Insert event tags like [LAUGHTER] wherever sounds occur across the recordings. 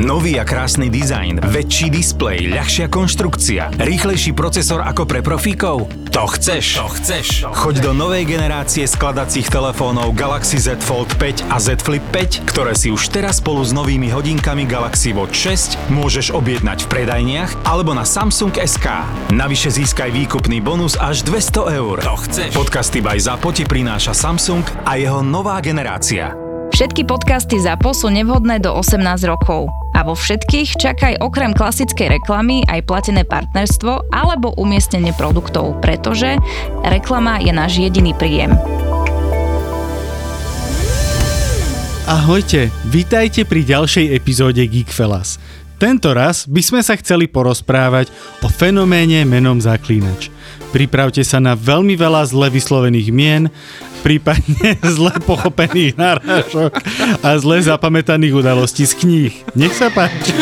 Nový a krásny dizajn, väčší displej, ľahšia konštrukcia, rýchlejší procesor ako pre profíkov? To chceš? To chceš? Choď do novej generácie skladacích telefónov Galaxy Z Fold 5 a Z Flip 5, ktoré si už teraz spolu s novými hodinkami Galaxy Watch 6 môžeš objednať v predajniach alebo na Samsung SK. Navyše získaj výkupný bonus až 200 eur. To chceš? Podcasty by ZAPO ti prináša Samsung a jeho nová generácia. Všetky podcasty ZAPO sú nevhodné do 18 rokov. A vo všetkých čakaj okrem klasickej reklamy aj platené partnerstvo alebo umiestnenie produktov, pretože reklama je náš jediný príjem. Ahojte, vítajte pri ďalšej epizóde Geekfellas. Tento raz by sme sa chceli porozprávať o fenoméne menom Zaklínač. Pripravte sa na veľmi veľa zle vyslovených mien, prípadne [LAUGHS] zle pochopených narážok a zle zapamätaných udalostí z kníh. Nech sa páči.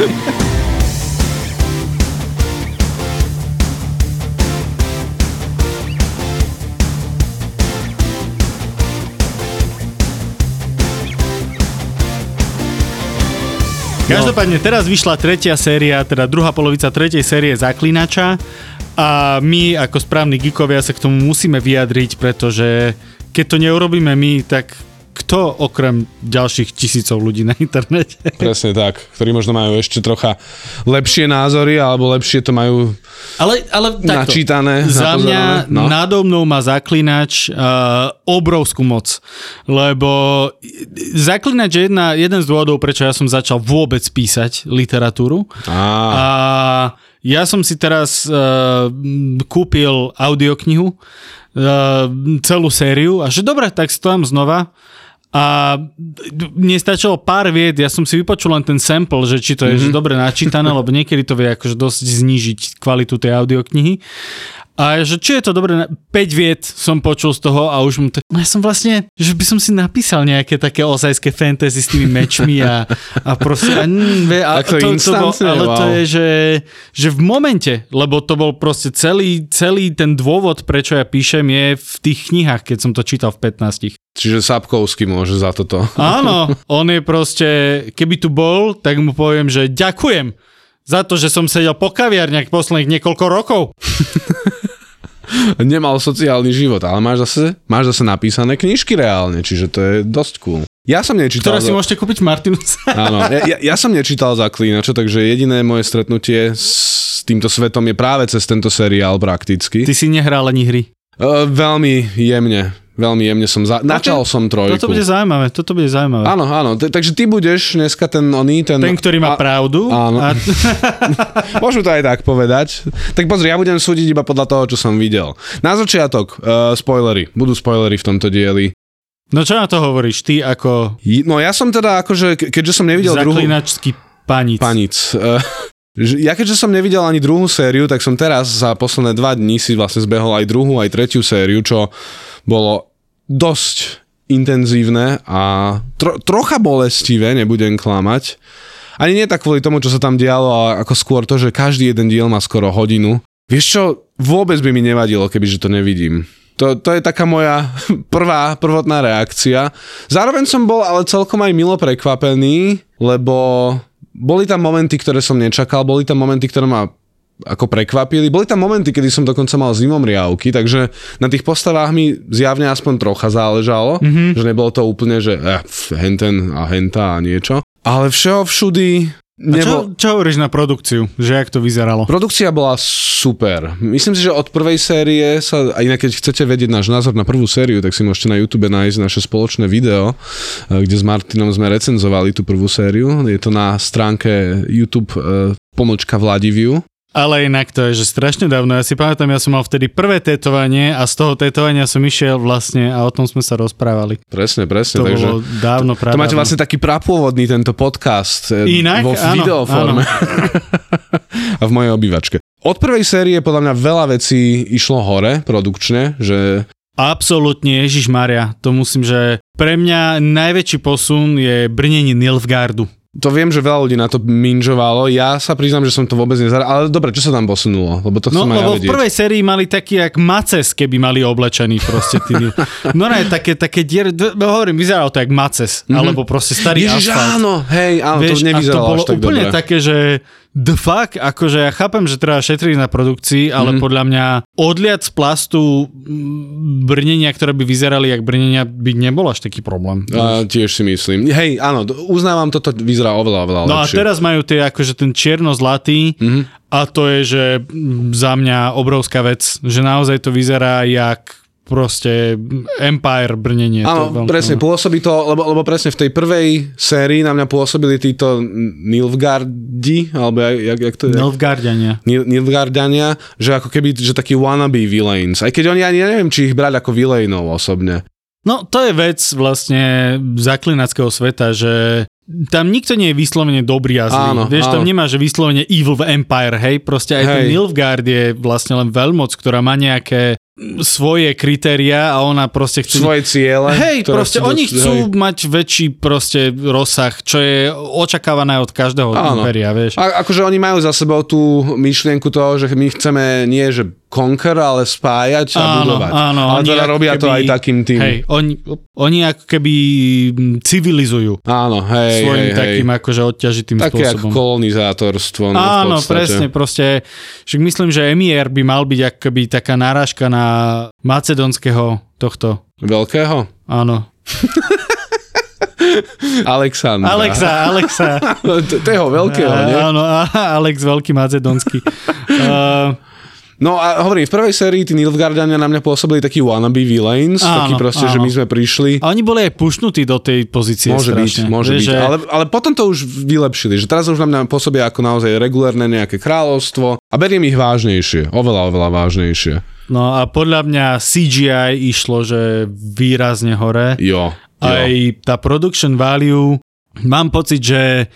Každopádne teraz vyšla tretia séria, teda druhá polovica tretej série Zaklinača a my ako správni geekovia sa k tomu musíme vyjadriť, pretože keď to neurobíme my, tak kto okrem ďalších tisícov ľudí na internete? [LAUGHS] Presne tak, ktorí možno majú ešte trocha lepšie názory, alebo lepšie to majú ale, ale takto, načítané. Za mňa no. nado mnou má Zaklinač uh, obrovskú moc, lebo Zaklinač je jedna, jeden z dôvodov, prečo ja som začal vôbec písať literatúru. Á. A ja som si teraz uh, kúpil audioknihu, celú sériu a že dobre, tak si to dám znova. A mne stačilo pár vied, ja som si vypočul len ten sample, že či to je mm-hmm. že dobre načítané, lebo niekedy to vie akože dosť znížiť kvalitu tej audioknihy. A že či je to dobré, 5 viet som počul z toho a už mu to... No ja som vlastne, že by som si napísal nejaké také ozajské fantasy s tými mečmi a, a proste... A, a, a to, to, to bol, ale wow. to je, že, že v momente, lebo to bol proste celý, celý ten dôvod, prečo ja píšem, je v tých knihách, keď som to čítal v 15. Čiže Sapkovský môže za toto. Áno, [LAUGHS] on je proste, keby tu bol, tak mu poviem, že ďakujem za to, že som sedel po kaviarniach posledných niekoľko rokov. [LAUGHS] nemal sociálny život, ale máš zase, máš zase napísané knižky reálne, čiže to je dosť cool. Ja som nečítal... Ktoré si môžete kúpiť Martinus. Áno, ja, ja, ja som nečítal Zaklínača, takže jediné moje stretnutie s týmto svetom je práve cez tento seriál prakticky. Ty si nehral ani hry? Uh, veľmi jemne. Veľmi jemne som za... Načal som trojku. Toto bude zaujímavé, toto bude zaujímavé. Áno, áno, t- takže ty budeš dneska ten oný, ten... Ten, ktorý má a... pravdu. Áno. A... [LAUGHS] [LAUGHS] Môžu to aj tak povedať. Tak pozri, ja budem súdiť iba podľa toho, čo som videl. Na začiatok, uh, spoilery. Budú spoilery v tomto dieli. No čo na to hovoríš, ty ako... No ja som teda akože, keďže som nevidel druhú... Zaklinačský panic. Panic. [LAUGHS] Uh, ja keďže som nevidel ani druhú sériu, tak som teraz za posledné dva dní si vlastne zbehol aj druhú, aj tretiu sériu, čo bolo dosť intenzívne a tro, trocha bolestivé, nebudem klamať. Ani nie tak kvôli tomu, čo sa tam dialo, ale ako skôr to, že každý jeden diel má skoro hodinu. Vieš čo, vôbec by mi nevadilo, kebyže to nevidím. To, to je taká moja [LAUGHS] prvá, prvotná reakcia. Zároveň som bol ale celkom aj milo prekvapený, lebo boli tam momenty, ktoré som nečakal, boli tam momenty, ktoré ma ako prekvapili. Boli tam momenty, kedy som dokonca mal zimom riavky, takže na tých postavách mi zjavne aspoň trocha záležalo, mm-hmm. že nebolo to úplne, že eh, henten a henta a niečo. Ale všeho všudy Nebo... A čo, čo hovoríš na produkciu? Že jak to vyzeralo? Produkcia bola super. Myslím si, že od prvej série sa, a inak keď chcete vedieť náš názor na prvú sériu, tak si môžete na YouTube nájsť naše spoločné video, eh, kde s Martinom sme recenzovali tú prvú sériu. Je to na stránke YouTube eh, pomlčka Vladiviu. Ale inak to je, že strašne dávno. Ja si pamätám, ja som mal vtedy prvé tetovanie a z toho tetovania som išiel vlastne a o tom sme sa rozprávali. Presne, presne. To takže bolo dávno, práve. To máte vlastne taký prapôvodný tento podcast e, inak? vo áno, videoforme. Áno. [LAUGHS] a v mojej obývačke. Od prvej série podľa mňa veľa vecí išlo hore produkčne, že Absolútne, Ježiš Maria, to musím, že pre mňa najväčší posun je brnenie Nilfgaardu to viem, že veľa ľudí na to minžovalo. Ja sa priznám, že som to vôbec nezaral. Ale dobre, čo sa tam posunulo? Lebo to No, chcem aj ja lebo v vedieť. prvej sérii mali taký jak maces, keby mali oblečený proste tí. No ne, také, také dier, hovorím, vyzeralo to jak maces, mm-hmm. alebo proste starý. Ježiš, asfalt. áno, hej, áno, Vieš, to nevyzeralo to bolo tak úplne dobre. také, že the fuck, akože ja chápem, že treba šetriť na produkcii, ale mm. podľa mňa odliať z plastu mm, brnenia, ktoré by vyzerali jak brnenia, by nebol až taký problém. A, tiež si myslím. Hej, áno, uznávam, toto vyzerá oveľa, oveľa No a lepšie. teraz majú tie akože ten čierno-zlatý Mhm. a to je, že mm, za mňa obrovská vec, že naozaj to vyzerá jak proste Empire brnenie. to Áno, veľmi- presne, pôsobí to, lebo, lebo presne v tej prvej sérii na mňa pôsobili títo Nilfgaardi, alebo jak, jak, jak to je? Nilfgaardiania. Nil- Nilfgaardiania, že ako keby, že takí wannabe villains. Aj keď oni ani, ja neviem, či ich brať ako villainov osobne. No, to je vec vlastne zaklinackého sveta, že tam nikto nie je vyslovene dobrý a zlý. Áno, Vieš, tam áno. nemá, že vyslovene evil v Empire, hej? Proste aj ten Hej. Nilfgaard je vlastne len veľmoc, ktorá má nejaké svoje kritéria a ona proste chce... Svoje ciele. Hej, proste oni dos- chcú hej. mať väčší proste rozsah, čo je očakávané od každého Áno. impéria, vieš. A, akože oni majú za sebou tú myšlienku toho, že my chceme nie, že conquer, ale spájať a budovať. áno. ale oni teda robia to keby- aj takým tým. Hej, oni, oni ako keby civilizujú Áno, hej, svojim hej, takým hej. akože odťažitým Také spôsobom. kolonizátorstvo. No, Áno, presne, proste, však myslím, že Emier by mal byť akoby taká náražka na macedonského tohto, Veľkého? áno. [LAUGHS] Alexandra. Alexa, Alexa. [LAUGHS] to, to je ho veľkého, nie? Áno, [LAUGHS] Alex Veľký Macedonský. Uh, No a hovorím, v prvej sérii tí Nilfgaardiania na mňa pôsobili takí wannabe villains, Áno, takí proste, áno. že my sme prišli. a oni boli aj pušnutí do tej pozície Môže strašne. byť, môže Vieš, byť. že- Ale, ale potom to už vylepšili, že teraz už na mňa pôsobia ako naozaj regulárne nejaké kráľovstvo a beriem ich vážnejšie, oveľa, oveľa vážnejšie. No a podľa mňa CGI išlo, že výrazne hore. Jo. jo. Aj tá production value, mám pocit, že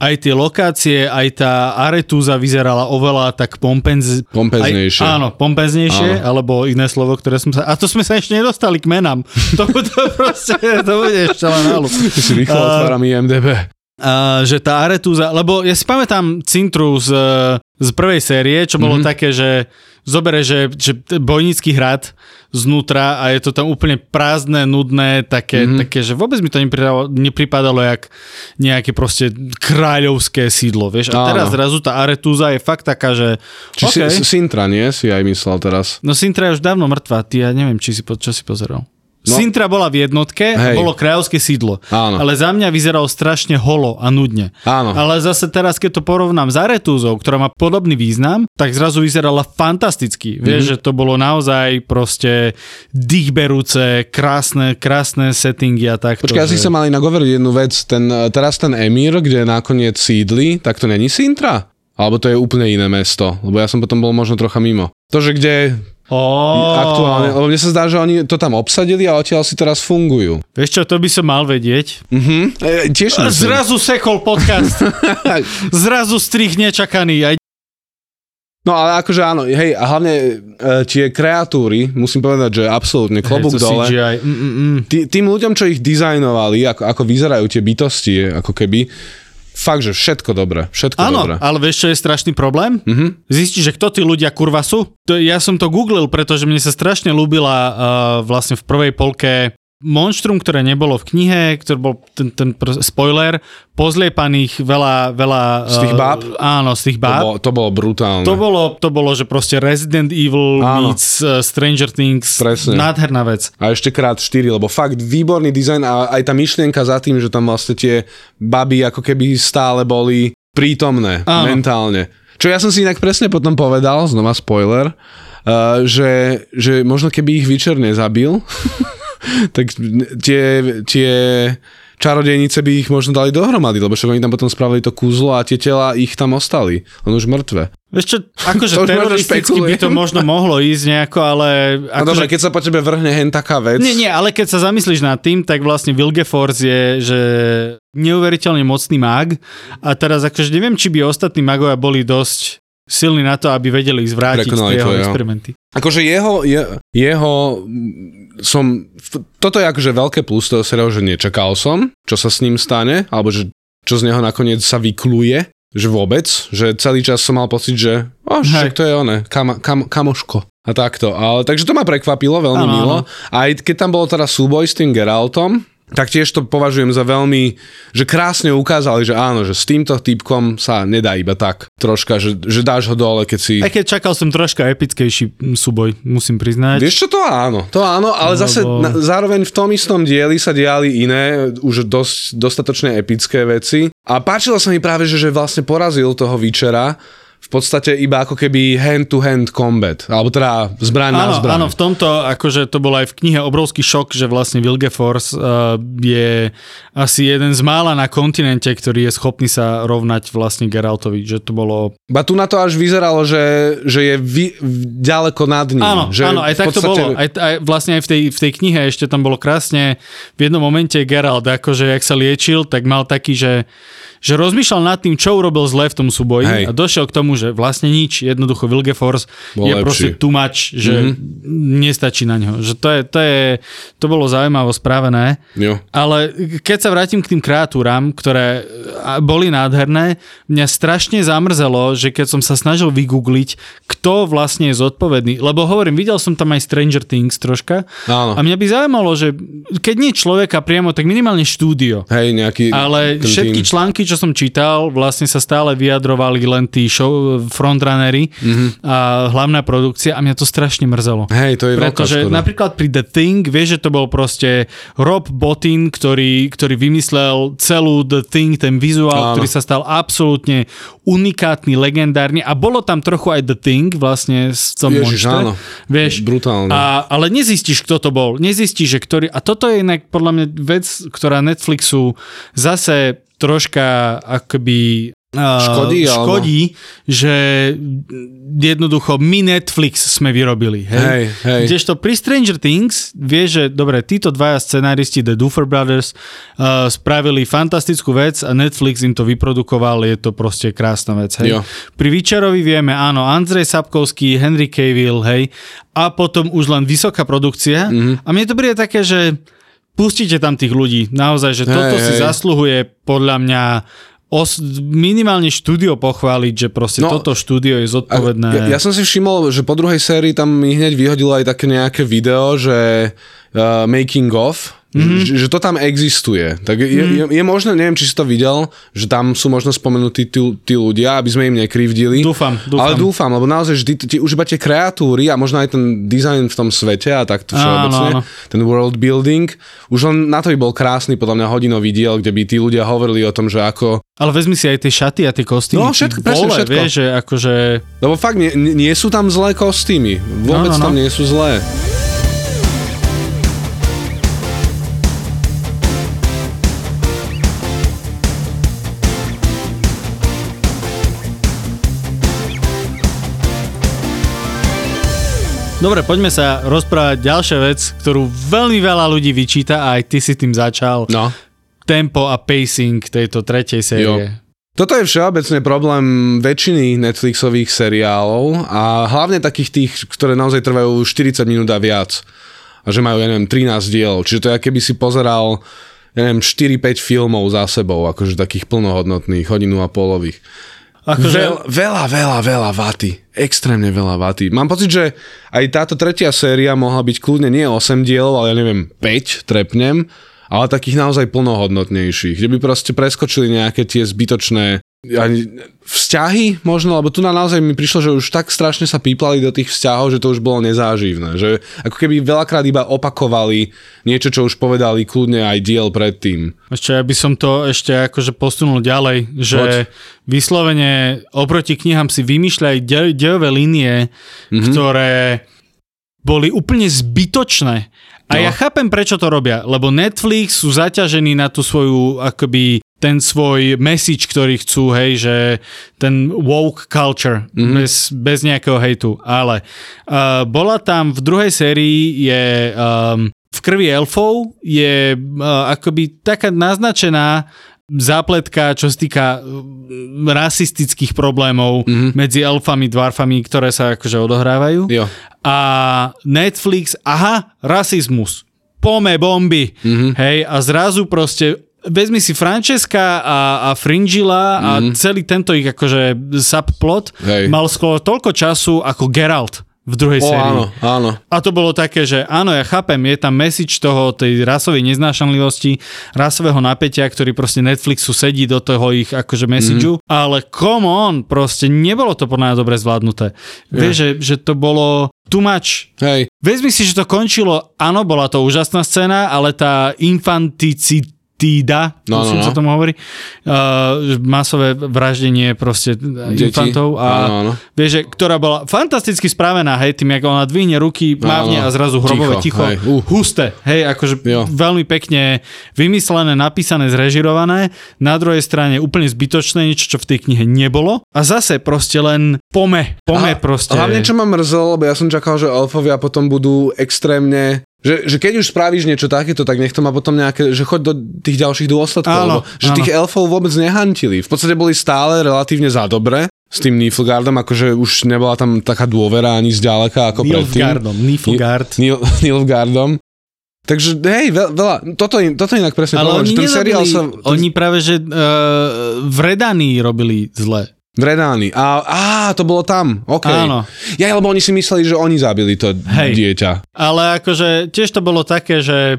aj tie lokácie, aj tá Aretúza vyzerala oveľa tak pompenz... Pompeznejšie. Aj, áno, pompenznejšie, alebo iné slovo, ktoré som sa... A to sme sa ešte nedostali k menám. To, to [LAUGHS] proste, to bude ešte len halu. Ty si rýchlo A- otváram IMDB. Uh, že tá Aretúza, lebo ja si pamätám Cintru z, z prvej série, čo bolo mm-hmm. také, že zobere, že, že bojnícky hrad znútra a je to tam úplne prázdne, nudné, také, Mhm. mm-hmm. také že vôbec mi to nepripadalo, nepripadalo jak nejaké proste kráľovské sídlo, vieš. A Áno. teraz zrazu tá Aretúza je fakt taká, že Či okay. si, Sintra, nie? Si aj myslel teraz. No Sintra je už dávno mŕtva, ty ja neviem, či si, po, čo si pozeral. No. Sintra bola v jednotke, Hej. bolo kráľovské sídlo. Áno. Ale za mňa vyzeralo strašne holo a nudne. Áno. Ale zase teraz, keď to porovnám s Aretúzou, ktorá má podobný význam, tak zrazu vyzerala fantasticky. Mm-hmm. Vieš, že to bolo naozaj proste dýchberúce, krásne, krásne settingy a takto. Počkaj, že... sa mali nagovoriť jednu vec. Ten, e, teraz ten Emír, kde nakoniec sídli, tak to není Sintra? Alebo to je úplne iné mesto? Lebo ja som potom bol možno trocha mimo. To, že kde Oh. aktuálne, lebo mne sa zdá, že oni to tam obsadili a odtiaľ si teraz fungujú. Vieš čo, to by som mal vedieť. Mhm. E, tiež myslím. Zrazu sekol podcast. [LAUGHS] Zrazu strich nečakaný. Aj No ale akože áno, hej, a hlavne e, tie kreatúry, musím povedať, že absolútne klobúk to dole. CGI. Mm, mm, mm. Tý, tým ľuďom, čo ich dizajnovali, ako, ako vyzerajú tie bytosti, ako keby, fakt, že všetko dobre, všetko Áno, dobre. ale vieš, čo je strašný problém? Mhm. Zistíš, že kto tí ľudia kurva sú? To, ja som to googlil, pretože mne sa strašne ľúbila uh, vlastne v prvej polke monštrum, ktoré nebolo v knihe, ktorý bol ten, ten pr- spoiler, pozliepaných veľa, veľa... Z tých báb? Áno, z tých To, báb. bolo, to bolo brutálne. To bolo, to bolo, že proste Resident Evil Áno. meets uh, Stranger Things. Presne. Nádherná vec. A ešte krát 4, lebo fakt výborný dizajn a aj tá myšlienka za tým, že tam vlastne tie baby ako keby stále boli prítomné Áno. mentálne. Čo ja som si inak presne potom povedal, znova spoiler, uh, že, že možno keby ich Witcher nezabil, [LAUGHS] tak tie, tie čarodejnice by ich možno dali dohromady, lebo však oni tam potom spravili to kúzlo a tie tela ich tam ostali. On už mŕtve. Vieš čo, [LAUGHS] akože To teroristicky by to možno mohlo ísť nejako, ale... A Akože, dobre, keď sa po tebe vrhne hen taká vec. Nie, nie, ale keď sa zamyslíš nad tým, tak vlastne Wilgeforce je, že neuveriteľne mocný mag a teraz akože neviem, či by ostatní magovia boli dosť silní na to, aby vedeli zvrátiť Prekonali tie jeho to, experimenty. Akože jeho, je, jeho mm, som, toto je akože veľké plus toho seriálu, že nečakal som, čo sa s ním stane, alebo že čo z neho nakoniec sa vykluje, že vôbec, že celý čas som mal pocit, že oh, však to je one, kam, kam, kamoško. A takto. Ale, takže to ma prekvapilo veľmi Áno, milo. Aj keď tam bol teda súboj s tým Geraltom, tak tiež to považujem za veľmi, že krásne ukázali, že áno, že s týmto typkom sa nedá iba tak troška, že, že dáš ho dole, keď si... Aj keď čakal som troška epickejší súboj, musím priznať. Vieš čo, to áno, to áno, ale Lebo- zase na, zároveň v tom istom dieli sa diali iné, už dosť, dostatočne epické veci. A páčilo sa mi práve, že, že vlastne porazil toho Vyčera v podstate iba ako keby hand-to-hand combat, alebo teda zbraň na Áno, zbraň. áno, v tomto, akože to bol aj v knihe obrovský šok, že vlastne Wilgeforce uh, je asi jeden z mála na kontinente, ktorý je schopný sa rovnať vlastne Geraltovi, že to bolo... Ba tu na to až vyzeralo, že, že je vy, ďaleko nad ním. Áno, že áno, aj tak to podstate- bolo. Aj, aj, vlastne aj v tej, v tej knihe ešte tam bolo krásne, v jednom momente Geralt, akože jak sa liečil, tak mal taký, že že rozmýšľal nad tým, čo urobil zle v tom súboji Hej. a došiel k tomu, že vlastne nič, jednoducho Wilgeforce Bol je lepší. proste much, že mm-hmm. nestačí na ňo. Že to, je, to, je, to bolo zaujímavo spravené. Jo. Ale keď sa vrátim k tým kreatúram, ktoré boli nádherné, mňa strašne zamrzelo, že keď som sa snažil vygoogliť, kto vlastne je zodpovedný, lebo hovorím, videl som tam aj Stranger Things troška Áno. a mňa by zaujímalo, že keď nie človeka priamo, tak minimálne štúdio. Hej, nejaký... Ale všetky články, čo som čítal, vlastne sa stále vyjadrovali len tí show, frontrunnery mm-hmm. a hlavná produkcia a mňa to strašne mrzelo. Hej, to je veľká Pretože škoda. napríklad pri The Thing, vieš, že to bol proste Rob Bottin, ktorý, ktorý vymyslel celú The Thing, ten vizuál, Áno. ktorý sa stal absolútne unikátny, legendárny a bolo tam trochu aj The Thing vlastne s tom Ježiš, monštre. áno. Vieš, Brutálne. a, ale nezistíš, kto to bol. Nezistíš, že ktorý... A toto je inak podľa mňa vec, ktorá Netflixu zase troška akoby uh, Škodí, alebo- škodí že jednoducho my Netflix sme vyrobili. Hej? Hej, hej. Kdežto pri Stranger Things vieš, že dobre, títo dvaja scenáristi The Duffer Brothers uh, spravili fantastickú vec a Netflix im to vyprodukoval, je to proste krásna vec. Hej? Jo. Pri Witcherovi vieme, áno, Andrej Sapkovský, Henry Cavill, hej, a potom už len vysoká produkcia. Mhm. Mm-hmm. A mne to príde také, že pustíte tam tých ľudí. Naozaj, že Hej, toto si hej. zasluhuje podľa mňa os, minimálne štúdio pochváliť, že proste No, toto štúdio je zodpovedné. Ja, ja som si všimol, že po druhej sérii tam mi hneď vyhodilo aj také nejaké video, že uh, making of. Mm-hmm. že, že to tam existuje. Tak je, mm. je, je možné, neviem, či si to videl, že tam sú možno spomenutí tí, tí ľudia, aby sme im nekrivdili. Dúfam, dúfam. Ale dúfam, lebo naozaj, že tí, tí, už iba tie kreatúry a možno aj ten design v tom svete a takto všeobecne, áno. ten world building, už len na to by bol krásny podľa mňa hodinový diel, kde by tí ľudia hovorili o tom, že ako... Ale vezmi si aj tie šaty a tie kostýmy. No, všetko, presne všetko. Vieš, že akože... Lebo fakt, nie, nie sú tam zlé kostýmy. Vôbec No, no, no. tam nie sú zlé. Dobre, poďme sa rozprávať ďalšia vec, ktorú veľmi veľa ľudí vyčíta a aj ty si tým začal. No. Tempo a pacing tejto tretej série. Toto je všeobecne problém väčšiny Netflixových seriálov a hlavne takých tých, ktoré naozaj trvajú 40 minút a viac. A že majú, ja neviem, 13 dielov. Čiže to je, keby si pozeral, ja neviem, 4-5 filmov za sebou, akože takých plnohodnotných, hodinu a polových. Akože, Veľ, veľa, veľa, veľa vaty. Extrémne veľa vaty. Mám pocit, že aj táto tretia séria mohla byť kľudne nie 8 dielov, ale ja neviem, 5, trepnem, ale takých naozaj plnohodnotnejších, kde by proste preskočili nejaké tie zbytočné ani vzťahy možno, lebo tu na naozaj mi prišlo, že už tak strašne sa píplali do tých vzťahov, že to už bolo nezáživné. Že ako keby veľakrát iba opakovali niečo, čo už povedali kľudne aj diel predtým. ešte ja by som to ešte akože posunul ďalej, že Poď. vyslovene oproti knihám si vymýšľajú de- dejové línie, Mhm. mm-hmm. ktoré boli úplne zbytočné. A No. ja chápem, prečo to robia, lebo Netflix sú zaťažení na tú svoju, akoby, ten svoj message, ktorý chcú, hej, že ten woke culture, Mhm. mm-hmm. bez, bez nejakého hejtu. Ale uh, bola tam v druhej sérii je um, v krvi elfov je uh, akoby taká naznačená zápletka, čo sa týka mm, rasistických problémov mm-hmm. medzi elfami, dwarfami, ktoré sa akože odohrávajú. Jo. A Netflix, aha, rasizmus. Pome bomby. Mm-hmm. Hej, a zrazu proste vezmi si Francesca a, a Fringilla a celý tento ich akože subplot Mhm. Hej. mal skoro toľko času ako Geralt v druhej O, sérii. áno, áno. A to bolo také, že áno, ja chápem, je tam message toho, tej rasovej neznášanlivosti, rasového napätia, ktorý proste Netflixu sedí do toho ich akože messageu, Mhm. mm. ale come on, proste nebolo to podľa mňa dobre zvládnuté. Vieš, že, že to bolo too much. Hej, Vezmi si, že to končilo, áno, bola to úžasná scéna, ale tá infanticidída, No, no, no. sa tomu hovorí, uh, masové vraždenie proste Deti. infantov a Áno, áno. vieš, že, ktorá bola fantasticky spravená, hej, tým, ako ona dvihne ruky, mávne Áno. a zrazu hrobové Ticho, ticho, hej, uh. husté, hej, akože Jo. veľmi pekne vymyslené, napísané, zrežirované, na druhej strane úplne zbytočné, niečo, čo v tej knihe nebolo a zase proste len pome, pome A- proste. Hlavne čo ma mrzelo, lebo ja som čakal, že elfovia potom budú extrémne že, že keď už spravíš niečo takéto, tak nech to má potom nejaké, že choď do tých ďalších dôsledkov, Áno, lebo, že áno. tých elfov vôbec nehantili. V podstate boli stále relatívne za dobre s tým Niflgaardom, akože už nebola tam taká dôvera ani zďaleka ako predtým. Nilfgaardom, Nilfgaard. Nil, [LAUGHS] Nilfgaardom. Takže hej, veľ, veľa, toto, toto inak presne Ale povedal, oni že ten seriál nezabili, sa... oni práve, že uh, v Redanii robili zle. V Redáni. A, á, to bolo tam. OK. Áno. Ja, lebo oni si mysleli, že oni zabili to Hej. dieťa. Ale akože tiež to bolo také, že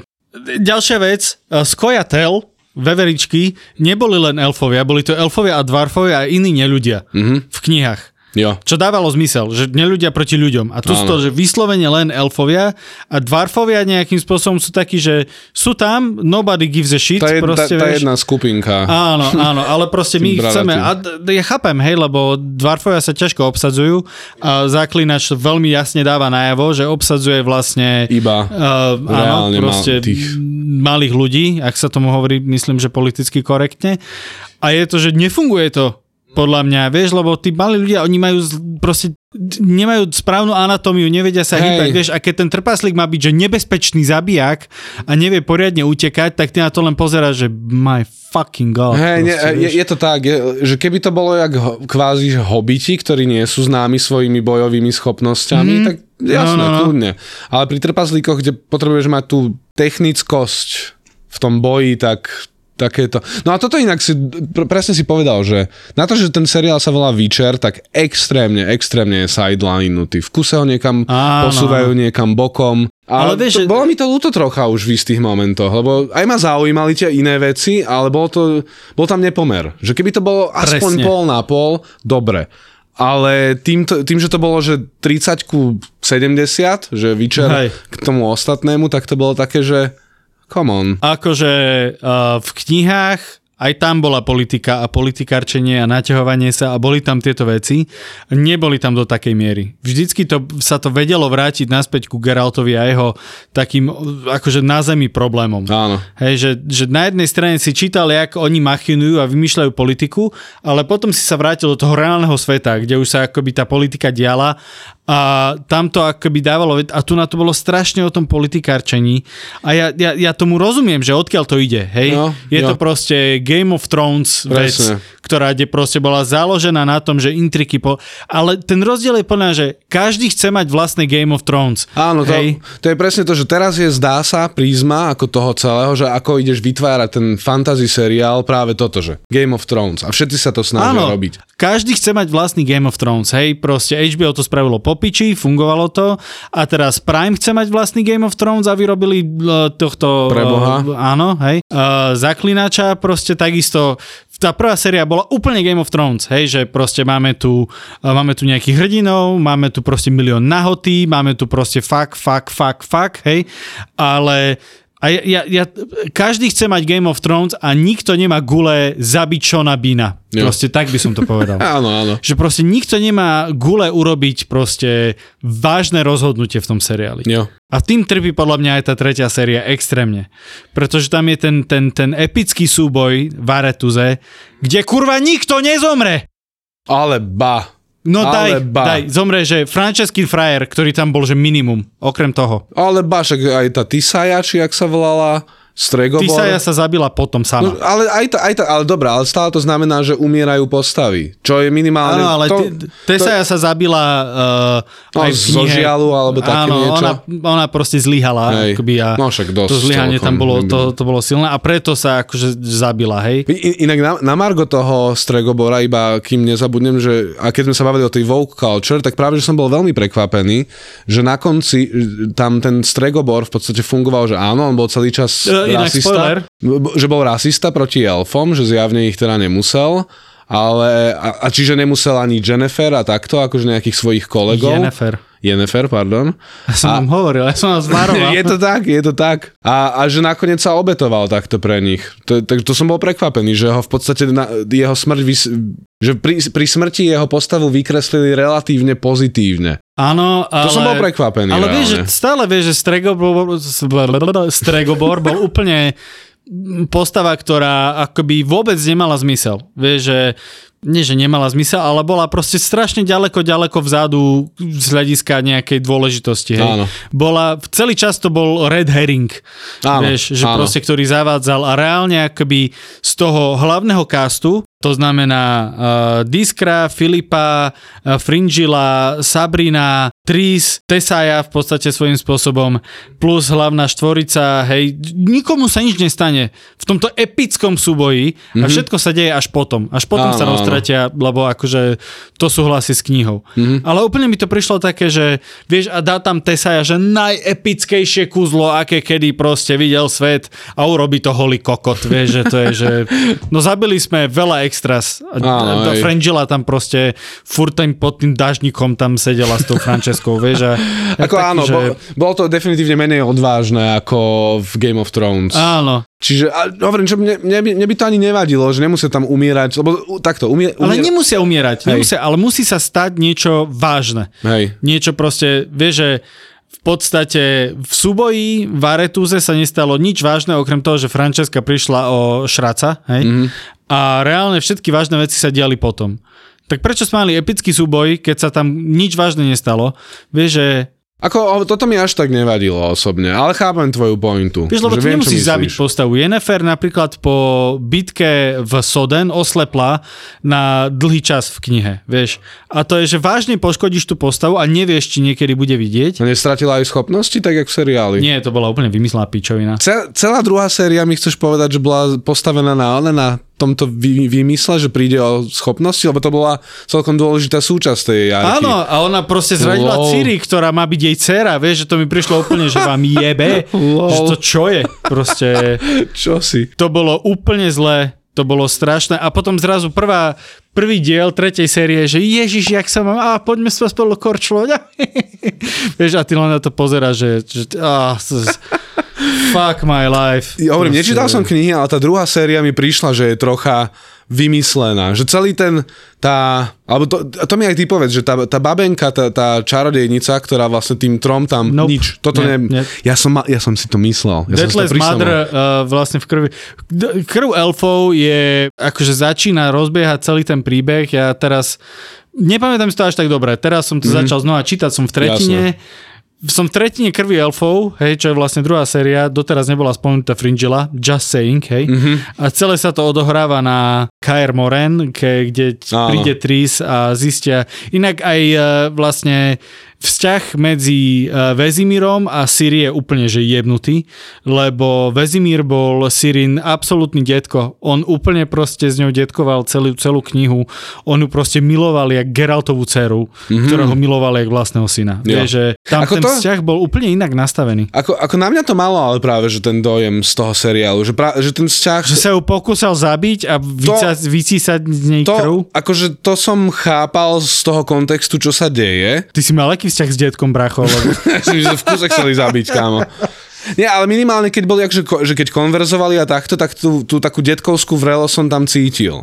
ďalšia vec, uh, Skojatel, veveričky, neboli len elfovia, boli to elfovia a dvarfovia a iní neľudia Mhm. v knihách. Jo. Čo dávalo zmysel, že neľudia proti ľuďom. A tu sú Áno. to, že vyslovene len elfovia a dvarfovia nejakým spôsobom sú takí, že sú tam, nobody gives a shit. Tá, je, tá, proste, tá vieš. jedna skupinka. Áno, áno, ale proste my [LAUGHS] Tí chceme, a ja chápem, hej, lebo dvarfovia sa ťažko obsadzujú a Zaklinač veľmi jasne dáva najavo, že obsadzuje vlastne Iba Uh, áno, reálne mal proste tých- malých ľudí, ak sa tomu hovorí, myslím, že politicky korektne. A je to, že nefunguje to podľa mňa, vieš, lebo tí malí ľudia, oni majú proste nemajú správnu anatómiu, nevedia sa Hej. hýbať, vieš, a keď ten trpaslík má byť, že nebezpečný zabijak a nevie poriadne utekať, tak ty na to len pozeráš, že my fucking god. Hej, ne, proste, je, vieš. je to tak, je, že keby to bolo jak ho- kvázi hobiti, ktorí nie sú známi svojimi bojovými schopnosťami, Mhm. tak jasné, No, no, no. kľudne. Ale pri trpaslíkoch, kde potrebuješ mať tú technickosť v tom boji, tak takéto. No a toto inak si, pr- presne si povedal, že na to, že ten seriál sa volá Witcher, tak extrémne, extrémne je sidelinutý. V kuse ho niekam Áno, posúvajú, niekam bokom. Ale Ale vieš, to, bolo mi to ľúto trocha už v istých momentoch, lebo aj ma zaujímali tie iné veci, ale bol, to, bol tam nepomer. Že keby to bolo aspoň Presne. pol na pol, dobre. Ale tým, to, tým, že to bolo, že 30 ku 70, že Witcher Hej. k tomu ostatnému, tak to bolo také, že come on. Akože uh, v knihách aj tam bola politika a politikárčenie a naťahovanie sa a boli tam tieto veci. Neboli tam do takej miery. Vždycky to, sa to vedelo vrátiť naspäť ku Geraltovi a jeho takým akože na zemi problémom. Áno. Hej, že, že na jednej strane si čítal, jak oni machinujú a vymýšľajú politiku, ale potom si sa vrátil do toho reálneho sveta, kde už sa akoby tá politika diala a tam to akoby dávalo, a tu na to bolo strašne o tom politikárčení a ja, ja, ja tomu rozumiem, že odkiaľ to ide, hej? No, Je jo. to proste Game of Thrones vec, Presne. Ktorá kde proste bola založená na tom, že intriky po... Ale ten rozdiel je plná, že každý chce mať vlastné Game of Thrones. Áno, to, Hej? to je presne to, že teraz je, zdá sa, prízma ako toho celého, že ako ideš vytvárať ten fantasy seriál, práve toto, že Game of Thrones. A všetci sa to snažia robiť. každý chce mať vlastný Game of Thrones, hej, proste HBO to spravilo po piči, fungovalo to a teraz Prime chce mať vlastný Game of Thrones a vyrobili uh, tohto... Preboha. Uh, áno, hej. Uh, Zaklinača proste takisto tá prvá séria bola úplne Game of Thrones, hej, že proste máme tu, uh, máme tu nejakých hrdinov, máme tu proste milión nahotí, máme tu proste fuck, fuck, fuck, fuck, hej, ale a ja, ja, ja, každý chce mať Game of Thrones a nikto nemá gule zabiť Shona Bina. Jo. Proste tak by som to povedal. [LAUGHS] Áno, áno. že proste nikto nemá gule urobiť proste vážne rozhodnutie v tom seriáli. Jo. A tým trpí podľa mňa aj tá tretia séria extrémne. Pretože tam je ten, ten, ten epický súboj v Aretuze, kde kurva nikto nezomre. Ale ba. No daj, Ale ba. daj, zomre, že Franceskin frajer, ktorý tam bol, že minimum, okrem toho. Ale ba, však aj tá Tisaja, či jak sa volala, Stregobor... Tisaja sa zabila potom sama. No, ale aj to, aj to, ale dobré, ale stále to znamená, že umierajú postavy, čo je minimálne... Áno, ale to, sa zabila uh, No, aj v zo žialu alebo také Áno, niečo. Ona, ona proste zlyhala. Akoby, a No však dosť to zlyhanie tam bolo, to, to bolo silné a preto sa akože zabila, hej. I- Inak na, na Margo toho Stregobora, iba kým nezabudnem, že a keď sme sa bavili o tej woke culture, tak práve, že som bol veľmi prekvapený, že na konci e, tam ten Stregobor v podstate fungoval, že áno, on bol celý čas E, inak spoiler. rasista. Že bol rasista proti elfom, že zjavne ich teda nemusel. Ale, a, a čiže nemusel ani Jennifer a takto, akože nejakých svojich kolegov. Jennifer. Jennifer, pardon. Ja som vám hovoril, ja som vás varoval. [LAUGHS] Je to tak, je to tak. A, a že nakoniec sa obetoval takto pre nich. To, tak to som bol prekvapený, že ho v podstate na, jeho smrť, vys, že pri, pri smrti jeho postavu vykreslili relatívne pozitívne. Áno, ale... To som bol prekvapený Ale vieš, že reálne. stále vieš, že Stregobor, Stregobor bol úplne postava, ktorá akoby vôbec nemala zmysel. Vieš, že nie, že nemala zmysel, ale bola proste strašne ďaleko, ďaleko vzadu z hľadiska nejakej dôležitosti. Hej. Áno. Bola, celý čas to bol red herring, Áno, vieš, že áno. proste, ktorý zavádzal a reálne akoby z toho hlavného castu, to znamená uh, Diskra, Filipa, uh, Fringila, Sabrina, Tris, Tesaja v podstate svojím spôsobom, plus hlavná štvorica, hej, nikomu sa nič nestane v tomto epickom súboji a všetko sa deje až potom. Až potom Mhm. Áno, sa roztratia, lebo akože to súhlasí s knihou. Mhm. Ale úplne mi to prišlo také, že vieš, a dá tam Tesaja, že najepickejšie kúzlo, aké kedy proste videl svet a urobí to holý kokot, vieš, že to je, že [LAUGHS] no zabili sme veľa extras. Áno. Frangela tam proste furt tam pod tým dažníkom tam sedela s tou Franceskou, vieš. A, Ako taký, áno, že... bol, bolo to definitívne menej odvážne ako v Game of Thrones. Áno, Čiže, a, hovorím, že mne, mne, by, mne by to ani nevadilo, že nemusia tam umierať, lebo takto, umie, ale umie- nemusia umierať, Hej. nemusia, ale musí sa stať niečo vážne. Hej. niečo proste, vieš, že v podstate v súboji v Aretúze sa nestalo nič vážne, okrem toho, že Francesca prišla o šraca, hej? Mhm. Mm-hmm. A reálne všetky vážne veci sa diali potom. Tak prečo sme mali epický súboj, keď sa tam nič vážne nestalo? Vieš, že Ako, toto mi až tak nevadilo osobne, ale chápem tvoju pointu. Vieš, lebo že ty viem, nemusíš zabiť postavu. Yennefer napríklad po bitke v Soden oslepla na dlhý čas v knihe, vieš. A to je, že vážne poškodíš tú postavu a nevieš, či niekedy bude vidieť. A nestratila aj schopnosti, tak jak v seriáli? Nie, to bola úplne vymyslená pičovina. Ce- celá druhá séria mi chceš povedať, že bola postavená na, na tomto vymysle, že príde o schopnosti, lebo to bola celkom dôležitá súčasť tej jarky. Áno, a ona proste zradila Lol. Ciri, ktorá má byť jej dcera, vieš, že to mi prišlo úplne, že vám jebe, Lol. že to čo je, proste, [LAUGHS] Čo si? to bolo úplne zlé, to bolo strašné a potom zrazu prvá, prvý diel tretej série, že ježiš, jak sa mám, a poďme sa spolu korčlovať. [LAUGHS] vieš, a ty len na to pozeráš, že, že s- fuck my life. Ja hovorím, Proste- nečítal som knihy, ale tá druhá séria mi prišla, že je trocha vymyslená. Že celý ten, tá, alebo to, to mi aj ty povedz, že tá, tá babenka, tá, tá čarodejnica, ktorá vlastne tým trom tam, Nope. nič, toto Nie, ne, nie. Ja, som, ja som si to myslel. Ja som si to Deathless. Mother uh, vlastne v krvi. Krv elfov je, akože začína rozbiehať celý ten príbeh. Ja teraz, nepamätám si to až tak dobre. Teraz som to mm-hmm. začal znova čítať, som v tretine. Som v tretine krvi elfov, hej, čo je vlastne druhá séria, doteraz nebola spomenutá Fringilla, just saying, hej. Mm-hmm. A celé sa to odohráva na Kaer Moren, ke, kde Áno. príde Tris a zistia. Inak aj uh, vlastne vzťah medzi uh, Vezimírom a Siri je úplne že jebnutý, lebo Vezimír bol Sirin absolútny detko. On úplne proste z ňou detkoval celú, celú knihu. On ju proste miloval jak Geraltovú dceru, mm-hmm. ktorého miloval jak vlastného syna. Jo. Vieš, že tam Ako ten to? vzťah bol úplne inak nastavený. Ako, ako na mňa to malo ale práve, že ten dojem z toho seriálu, že, pra, že ten vzťah... Že sa ju pokúsal zabiť a vyca- vycísať z nej krv. to, akože to som chápal z toho kontextu, čo sa deje. Ty si mal aký vzťah s detkom, bracho? [LAUGHS] Si že v kuse chceli zabiť, kámo. Nie, ale minimálne keď boli, ko- že keď konverzovali a takto, tak tú, tú takú detkovskú vrelosť som tam cítil.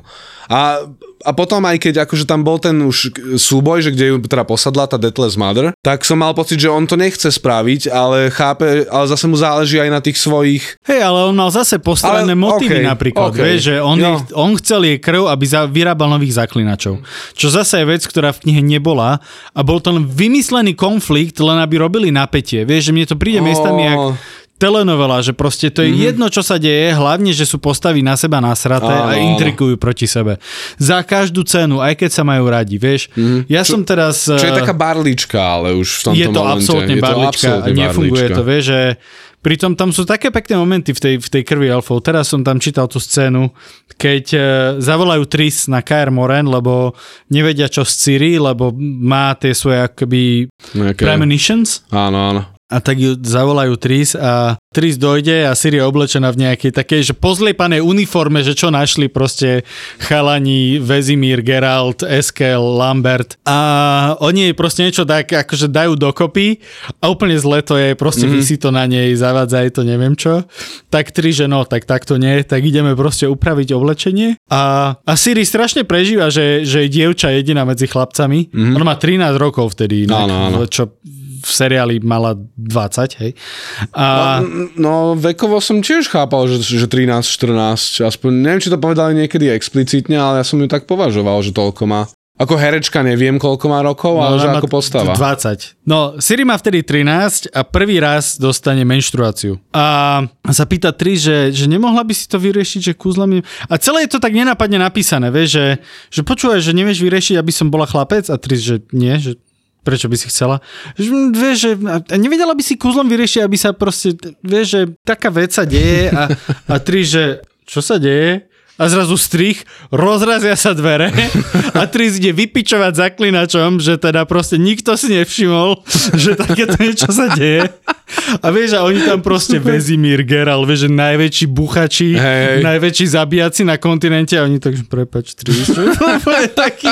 A, a potom aj keď akože tam bol ten už súboj, že kde ju teda posadla tá Deathless Mother, tak som mal pocit, že on to nechce spraviť, ale chápe, ale zase mu záleží aj na tých svojich... Hej, ale on mal zase postranné Ale, motívy okej, napríklad. okej. Vieš, že on, Jo. jej, on chcel jej krv, aby za, vyrábal nových zaklinačov. Čo zase je vec, ktorá v knihe nebola a bol to len vymyslený konflikt, len aby robili napätie. Vieš, že mne to príde Ó. miestami jak telenovela, že proste to je mm-hmm. jedno, čo sa deje, hlavne, že sú postavy na seba nasraté Áno, a áno. intrikujú proti sebe. Za každú cenu, aj keď sa majú radi, vieš. Mm-hmm. Ja Čo- som teraz... Čo je eh, taká barlička, ale už v tomto je to momente. absolútne je to barlička a absolútne nefunguje barlička. to, vieš, že pritom tam sú také pekné momenty v tej, v tej krvi elfov. Teraz som tam čítal tú scénu, keď e, zavolajú Tris na Kaer Moren, lebo nevedia čo s Ciri, lebo má tie svoje akoby Nejaké... premonitions Áno, áno. A tak ju zavolajú Tris a Tris dojde a Siri je oblečená v nejakej takej, že pozliepanej uniforme, že čo našli proste chalani, Vezimír, Geralt, Eskel, Lambert a oni jej proste niečo tak akože dajú dokopy a úplne zle to je, proste mm-hmm. vysí to na nej, zavádza jej to neviem čo. Tak Tris, že no, tak takto nie, tak ideme proste upraviť oblečenie a, a Siri strašne prežíva, že, že je dievča jediná medzi chlapcami. Mm-hmm. Ona má 13 rokov vtedy, inak, Áno, áno. čo v seriáli mala 20, hej. A, No, no vekovo som tiež chápal, že, že 13-14, aspoň neviem, či to povedali niekedy explicitne, ale ja som ju tak považoval, že toľko má. Ako herečka neviem, koľko má rokov, ale že ako postava. 20. No, Siri má vtedy 13 a prvý raz dostane menštruáciu. A sa pýta Tri, že, že nemohla by si to vyriešiť, že kúzlami... A celé je to tak nenápadne napísané, vieš, že, že počúvaj, že nevieš vyriešiť, aby som bola chlapec a Tri, že nie, že prečo by si chcela. Mm, vieš, že nevedela by si kúzlom vyriešiť, aby sa proste, vieš, že taká vec sa deje a, a Tri, že čo sa deje? A zrazu strich, rozrazia sa dvere a Tris ide vypičovať zaklinačom, že teda proste nikto si nevšimol, že takéto niečo sa deje. A vieš, a oni tam proste Vezimír, Geralt, vieš, že najväčší buchači, hej. najväčší zabíjaci na kontinente a oni tak, že prepač, úplne [LAUGHS] taký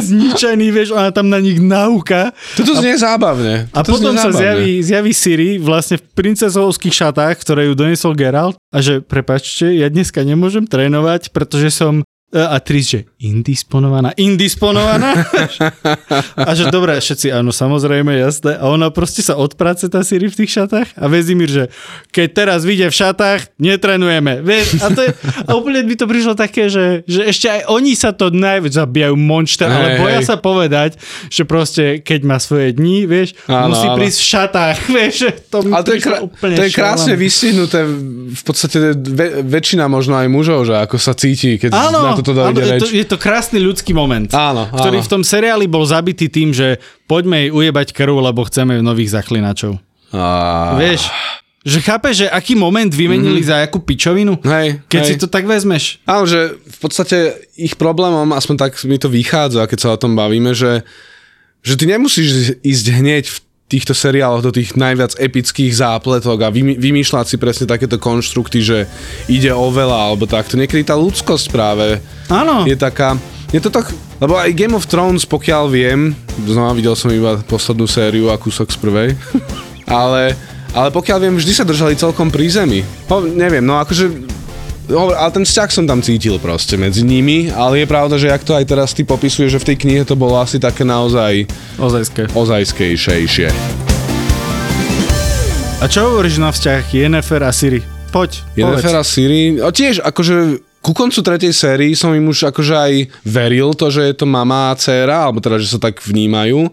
zničený, vieš, ona tam na nich nauka. Toto znie zábavne. A Toto potom sa zjaví, zjaví Siri vlastne v princezovských šatách, ktoré ju doniesol Geralt a že prepačte, ja dneska nemôžem trénovať, pretože som e, a Tris, že indisponovaná, indisponovaná. a že dobré, všetci, áno, samozrejme, jasné. A ona proste sa odprace tá Siri v tých šatách a Vezimír, že keď teraz vyjde v šatách, netrenujeme. Vieš, a, to je, a úplne by to prišlo také, že, že ešte aj oni sa to najviac zabijajú monšter, ale boja hej. sa povedať, že proste keď má svoje dni, vieš, Áno, musí áno. prísť v šatách, [LAUGHS] vieš, to mi Ale to je, krá- úplne to je krásne vystihnuté v podstate ve, väčšina možno aj mužov, že ako sa cíti, keď Áno, na toto dojde je, reč. to, je to krásny ľudský moment, Áno, ktorý áno. v tom seriáli bol zabitý tým, že poďme jej ujebať krv, lebo chceme nových zaklinačov. A... Vieš, že chápeš, že aký moment vymenili mm-hmm. za akú pičovinu? Hej, Keď hej. si to tak vezmeš. Áno, že v podstate ich problémom, aspoň tak mi to vychádza, keď sa o tom bavíme, že, že ty nemusíš ísť hneď v týchto seriáloch do tých najviac epických zápletok a vymy, vymýšľať si presne takéto konštrukty, že ide o veľa alebo takto. Niekedy tá ľudskosť práve Áno. je taká... Je to tak, lebo aj Game of Thrones, pokiaľ viem, znova videl som iba poslednú sériu a kúsok z prvej, [LAUGHS] ale, ale pokiaľ viem, vždy sa držali celkom pri zemi. Ho, neviem, no akože ale ten vzťah som tam cítil proste medzi nimi, ale je pravda, že jak to aj teraz ty popisuješ, že v tej knihe to bolo asi také naozaj Ozajské. ozajskejšejšie. A čo hovoríš na vzťah Yennefer a Siri? Poď, Yennefer a Siri, a tiež akože ku koncu tretej sérii som im už akože aj veril to, že je to mama a dcéra, alebo teda, že sa tak vnímajú,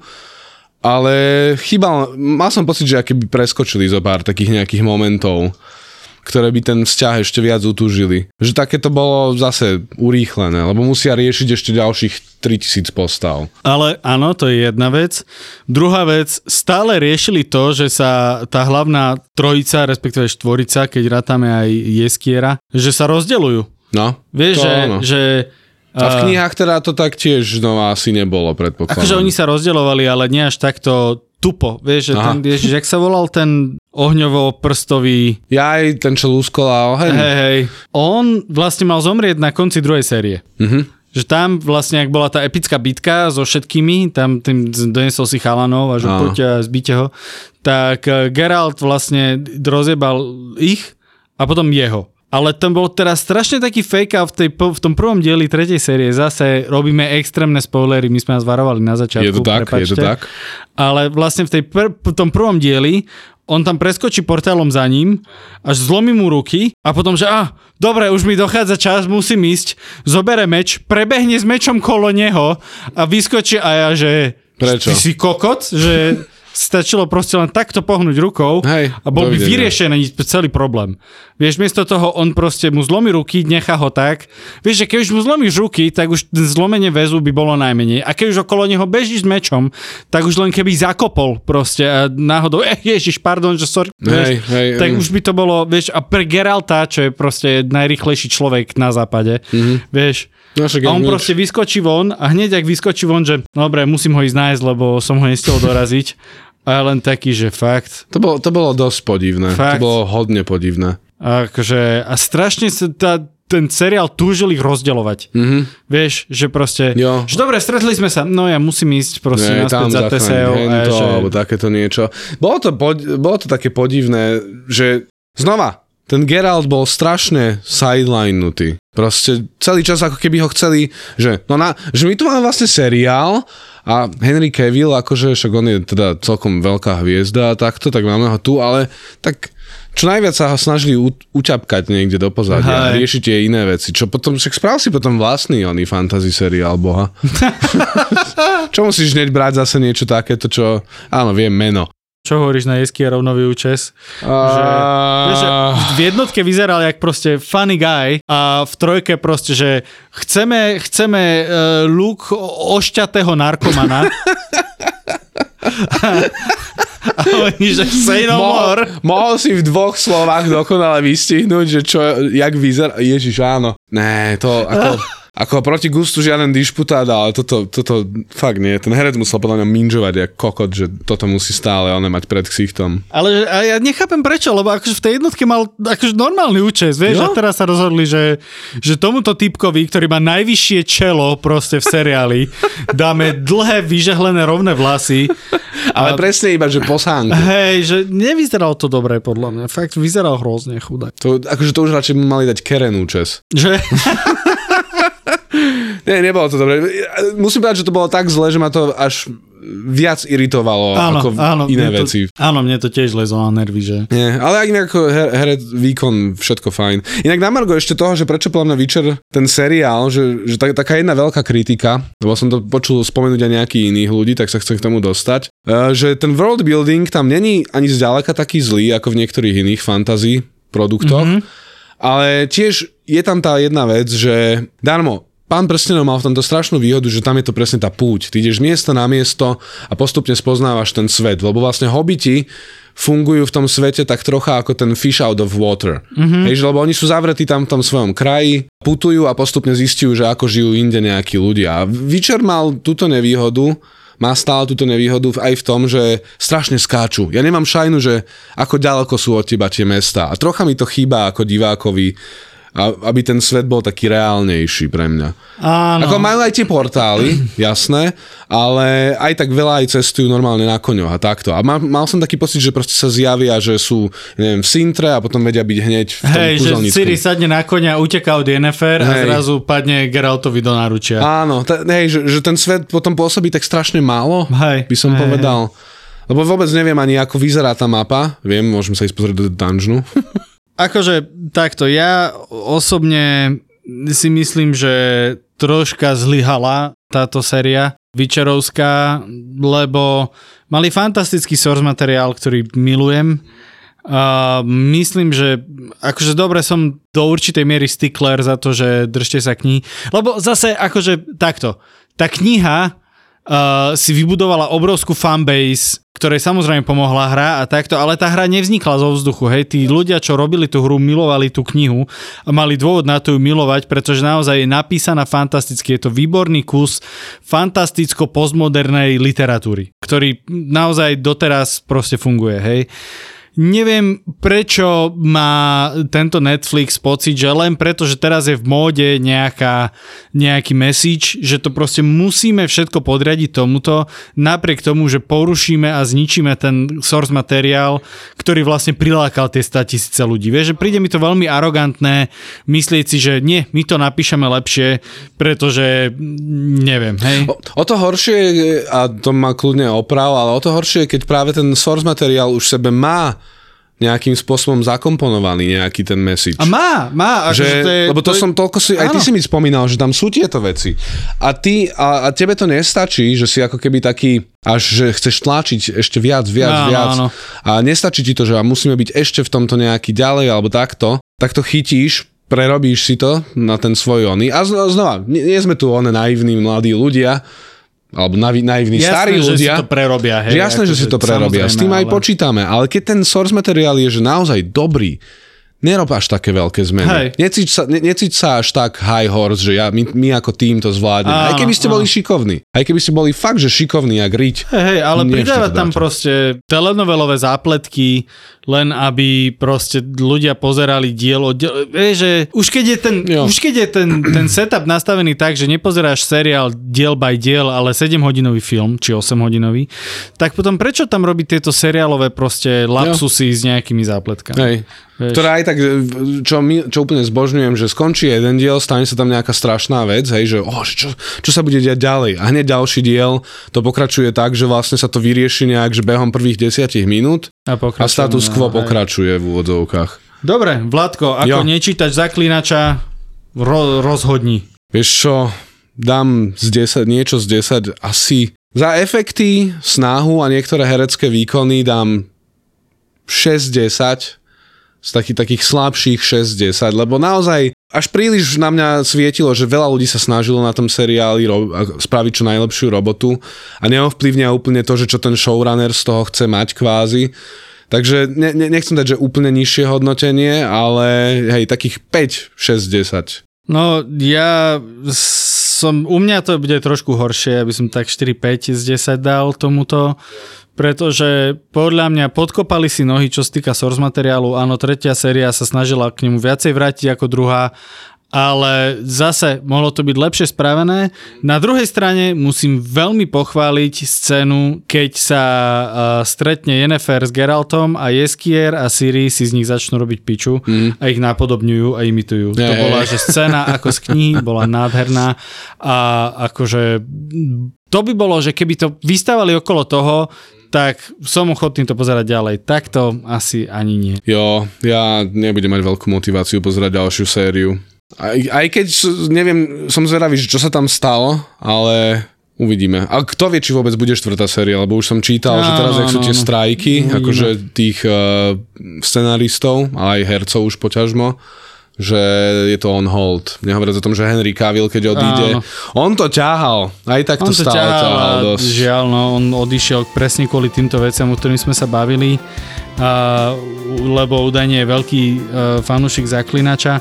ale chýbal, mal som pocit, že aké by preskočili zo pár takých nejakých momentov, ktoré by ten vzťah ešte viac utúžili. Že také to bolo zase urýchlené, lebo musia riešiť ešte ďalších 3000 postav. Ale áno, to je jedna vec. Druhá vec, stále riešili to, že sa tá hlavná trojica, respektíve štvorica, keď rátame aj Jeskiera, že sa rozdeľujú. No, Vieš, že, áno. že A v knihách teda to tak tiež znova asi nebolo, predpokladám. Akože oni sa rozdeľovali, ale nie až takto tupo. Vieš, že Aha. ten, ježiš, jak sa volal ten ohňovo-prstový, Ja aj ten, čo lúskol a oheň. hej, hej, on vlastne mal zomrieť na konci druhej série. Mhm. Že tam vlastne, ak bola tá epická bitka so všetkými, tam tým donesol si chalanov a že poďte a zbite ho, tak eh, Geralt vlastne rozjebal ich a potom jeho. Ale tam bol teraz strašne taký fake a v, tej, v tom prvom dieli tretej série zase robíme extrémne spoilery, my sme vás varovali na začiatku. Je to tak, je to tak. Ale vlastne v, tej pr- v tom prvom dieli on tam preskočí portálom za ním, až zlomí mu ruky a potom, že ah, dobre, už mi dochádza čas, musím ísť, zobere meč, prebehne s mečom kolo neho a vyskočí a ja, že Prečo? ty si kokot, že stačilo proste len takto pohnúť rukou Hej, a bol by vyriešený celý problém. Vieš, miesto toho on proste mu zlomí ruky, nechá ho tak. Vieš, že keď už mu zlomíš ruky, tak už zlomenie väzu by bolo najmenej. A keď už okolo neho bežíš s mečom, tak už len keby zakopol proste a náhodou, [LAUGHS] eh, ježiš, pardon, že sorry, Hej, vieš, hej, tak mm. už by to bolo, vieš, a pre Geralta, čo je proste najrychlejší človek na západe, mm-hmm. vieš, No, však a on nič. proste vyskočí von a hneď ak vyskočí von, že no dobre, musím ho ísť nájsť, lebo som ho nestihol doraziť. A len taký, že fakt. To bolo, to bolo dosť podivné. Fakt. To bolo hodne podivné. Akože, a strašne sa tá, ten seriál túžil ich rozdeľovať. Mhm. Vieš, že proste, Jo. že dobre, stretli sme sa, no ja musím ísť proste Nie, naspäť za. A hento, že, alebo takéto niečo. Bolo to, bolo to také podivné, že znova, ten Geralt bol strašne sidelinutý. Proste celý čas ako keby ho chceli, že, no na, že my tu máme vlastne seriál a Henry Cavill, akože však on je teda celkom veľká hviezda a takto, tak máme ho tu, ale tak čo najviac sa ho snažili u, uťapkať niekde do pozadia a Hej. riešiť tie iné veci. Čo potom, však sprav si potom vlastný oný fantasy seriál, boha. [LAUGHS] čo musíš hneď brať zase niečo takéto, čo, áno, viem meno. čo hovoríš na jesky a rovnový účes? Že, vieš, že v jednotke vyzeral jak proste funny guy a v trojke proste, že chceme, chceme uh, look ošťatého narkomana. [LAUGHS] a oni, že say no more. mohol, mohol si v dvoch slovách dokonale vystihnúť, že čo, jak vyzerá. Ježiš, áno. Ne, to ako... Ako proti gustu žiaden dišputát, ale toto, toto fakt nie. Ten herec musel podľa mňa minžovať jak kokot, že toto musí stále on mať pred ksichtom. Ale a ja nechápem prečo, lebo akože v tej jednotke mal akože normálny účes, vieš, Jo. a teraz sa rozhodli, že, že tomuto typkovi, ktorý má najvyššie čelo proste v seriáli, [LAUGHS] dáme dlhé, vyžehlené, rovné vlasy. Ale presne iba, že po sánku. Hej, že nevyzeral to dobre podľa mňa. Fakt vyzeral hrozne chudák. To, akože to už radšej mali dať Keren účes. Že? [LAUGHS] Nie, nebolo to dobre. Musím povedať, že to bolo tak zle, že ma to až viac iritovalo Áno, ako áno. iné to, veci. Áno, mne to tiež lezlo na nervy, že... Nie, ale ak inak her, herec, výkon, všetko fajn. Inak na Margo ešte toho, že prečo podľa mňa Witcher, ten seriál, že, že tak, taká jedna veľká kritika, lebo som to počul spomenúť aj nejakých iných ľudí, tak sa chcem k tomu dostať, eh, že ten world building tam není ani zďaleka taký zlý, ako v niektorých iných fantasy produktoch, mm-hmm. ale tiež je tam tá jedna vec, že darmo, Pán prstenov mal v tomto strašnú výhodu, že tam je to presne tá púť. Ty ideš z miesta na miesto a postupne spoznávaš ten svet, lebo vlastne hobiti fungujú v tom svete tak trocha ako ten fish out of water. Mm-hmm. Hej, lebo oni sú zavretí tam v tom svojom kraji, putujú a postupne zistujú, že ako žijú inde nejakí ľudia. A Witcher mal túto nevýhodu, má stále túto nevýhodu aj v tom, že strašne skáču. Ja nemám šajnu, že ako ďaleko sú od teba tie mesta. A trocha mi to chýba ako divákovi, a, aby ten svet bol taký reálnejší pre mňa. Áno. Ako majú aj tie portály, [CLEARS THROAT] jasné, ale aj tak veľa aj cestujú normálne na koňoch a takto. A mal, mal som taký pocit, že proste sa zjavia, že sú, neviem, v Sintre a potom vedia byť hneď v tom Hej, že. Ciri sadne na konia, uteká od Yennefer a Hej. zrazu padne Geraltovi do náručia. Áno, t- hej, že, že ten svet potom pôsobí tak strašne málo, Hej, by som hej, povedal. Lebo vôbec neviem ani, ako vyzerá tá mapa. Viem, môžem sa ísť pozrieť do dungeonu. [LAUGHS] Akože takto, ja osobne si myslím, že troška zlyhala táto séria Vyčerovská, lebo mali fantastický source materiál, ktorý milujem. A myslím, že akože dobre som do určitej miery stickler za to, že držte sa knihy. Lebo zase akože takto, tá kniha uh, si vybudovala obrovskú fanbase, ktorej samozrejme pomohla hra a takto, ale tá hra nevznikla zo vzduchu, hej, tí ľudia, čo robili tú hru, milovali tú knihu a mali dôvod na to ju milovať, pretože naozaj je napísaná fantasticky, je to výborný kus fantasticko-postmodernej literatúry, ktorý naozaj doteraz proste funguje, hej. Neviem, prečo má tento Netflix pocit, že len preto, že teraz je v móde nejaká, nejaký message, že to proste musíme všetko podriadiť tomuto, napriek tomu, že porušíme a zničíme ten source materiál, ktorý vlastne prilákal tie 100 tisíce ľudí. Vieš, že príde mi to veľmi arogantné myslieť si, že nie, my to napíšeme lepšie, pretože neviem, hej. O, o to horšie, a to má kľudne oprav, ale o to horšie keď práve ten source materiál už sebe má nejakým spôsobom zakomponovaný nejaký ten message. A má, má. Akože že, to je, lebo to, je, som toľko si, aj ty áno. si mi spomínal, že tam sú tieto veci. A ty, a, a tebe to nestačí, že si ako keby taký, až že chceš tlačiť ešte viac, viac, Áno, viac. áno. A nestačí ti to, že musíme byť ešte v tomto nejaký ďalej, alebo takto. Tak to chytíš, prerobíš si to na ten svoj ony. A zno- znova, nie, nie sme tu one naivní mladí ľudia, alebo naivní Jasné, starí že ľudia. si to prerobia. Hej, Že jasné, že si to prerobia. S tým aj ale- počítame. Ale keď ten source materiál je že naozaj dobrý, nerob až také veľké zmeny. Hej. Necíť sa, ne, necíť sa až tak high horse, že ja, my, my ako tým to zvládneme. Áno, aj keby ste boli áno. šikovní. Aj keby ste boli fakt, že šikovní jak riť. Hej, hej, ale pridávať to tam proste telenovelové zápletky, len aby proste ľudia pozerali dielo. diel, vieš, že už keď je, ten, Jo. už keď je ten, ten setup nastavený tak, že nepozeráš seriál diel by diel, ale 7-hodinový film, či 8-hodinový, tak potom prečo tam robiť tieto seriálové proste lapsusy s nejakými zápletkami? Hej. Vieš. Ktorá aj tak, čo, my, čo úplne zbožňujem, že skončí jeden diel, stane sa tam nejaká strašná vec, hej, že, oh, čo, čo sa bude diať ďalej. A hneď ďalší diel to pokračuje tak, že vlastne sa to vyrieši nejak, že behom prvých desiatich minút A, a status quo pokračuje v úvodzovkách. Dobre, Vladko, ako Jo. nečítač zaklínača, ro, rozhodni. Vieš čo, dám z 10, niečo z 10, asi za efekty, snahu a niektoré herecké výkony dám 6-10, z takých, takých slabších 6-10, lebo naozaj až príliš na mňa svietilo, že veľa ľudí sa snažilo na tom seriáli ro- spraviť čo najlepšiu robotu a neovplyvňa úplne to, že čo ten showrunner z toho chce mať kvázi. Takže ne, ne, nechcem dať, že úplne nižšie hodnotenie, ale hej, takých 5, 6, 10. No, ja som, u mňa to bude trošku horšie, aby som tak 4-5 z 10 dal tomuto, pretože podľa mňa podkopali si nohy, čo sa týka source materiálu. Áno, tretia séria sa snažila k nemu viacej vrátiť ako druhá, ale zase mohlo to byť lepšie spravené. Na druhej strane musím veľmi pochváliť scénu, keď sa uh, stretne Yennefer s Geraltom a Jeskier a Siri si z nich začnú robiť piču mm. a ich napodobňujú a imitujú. To Hej. bola, že scéna ako z knihy bola nádherná a akože to by bolo, že keby to vystávali okolo toho, tak som ochotný to pozerať ďalej. Takto asi ani nie. Jo, ja nebudem mať veľkú motiváciu pozerať ďalšiu sériu. Aj, aj keď, neviem, som zvedavý, čo sa tam stalo, ale uvidíme. A kto vie, či vôbec bude štvrtá séria, lebo už som čítal, že teraz, Áno, jak sú tie strajky, Uvidíme. akože tých uh, scenaristov, ale aj hercov už poťažmo, že je to on hold. Nehovoriac o tom, že Henry Cavill, keď odíde, Áno. on to ťahal. Aj tak On to stále ťahal ťahal dosť. žiaľ, no, on odišiel presne kvôli týmto veciam, o ktorým sme sa bavili, a, lebo údajne je veľký uh, fanúšik zaklinača.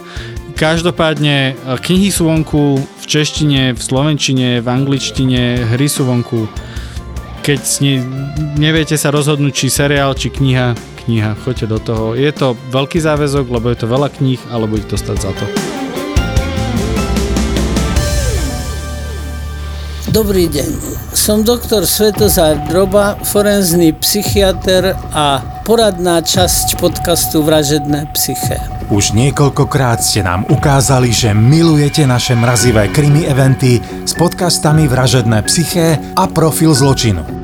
Každopádne e, knihy sú vonku v češtine, v slovenčine, v angličtine, hry sú vonku. Keď si neviete sa rozhodnúť, či seriál, či kniha, kniha, choďte do toho. Je to veľký záväzok, lebo je to veľa kníh, alebo ich to stať za to. Dobrý deň. Som doktor Svetozár Droba, forenzný psychiatr a poradná časť podcastu Vražedné psyché. Už niekoľkokrát ste nám ukázali, že milujete naše mrazivé krimi eventy s podcastami Vražedné psyché a Profil zločinu.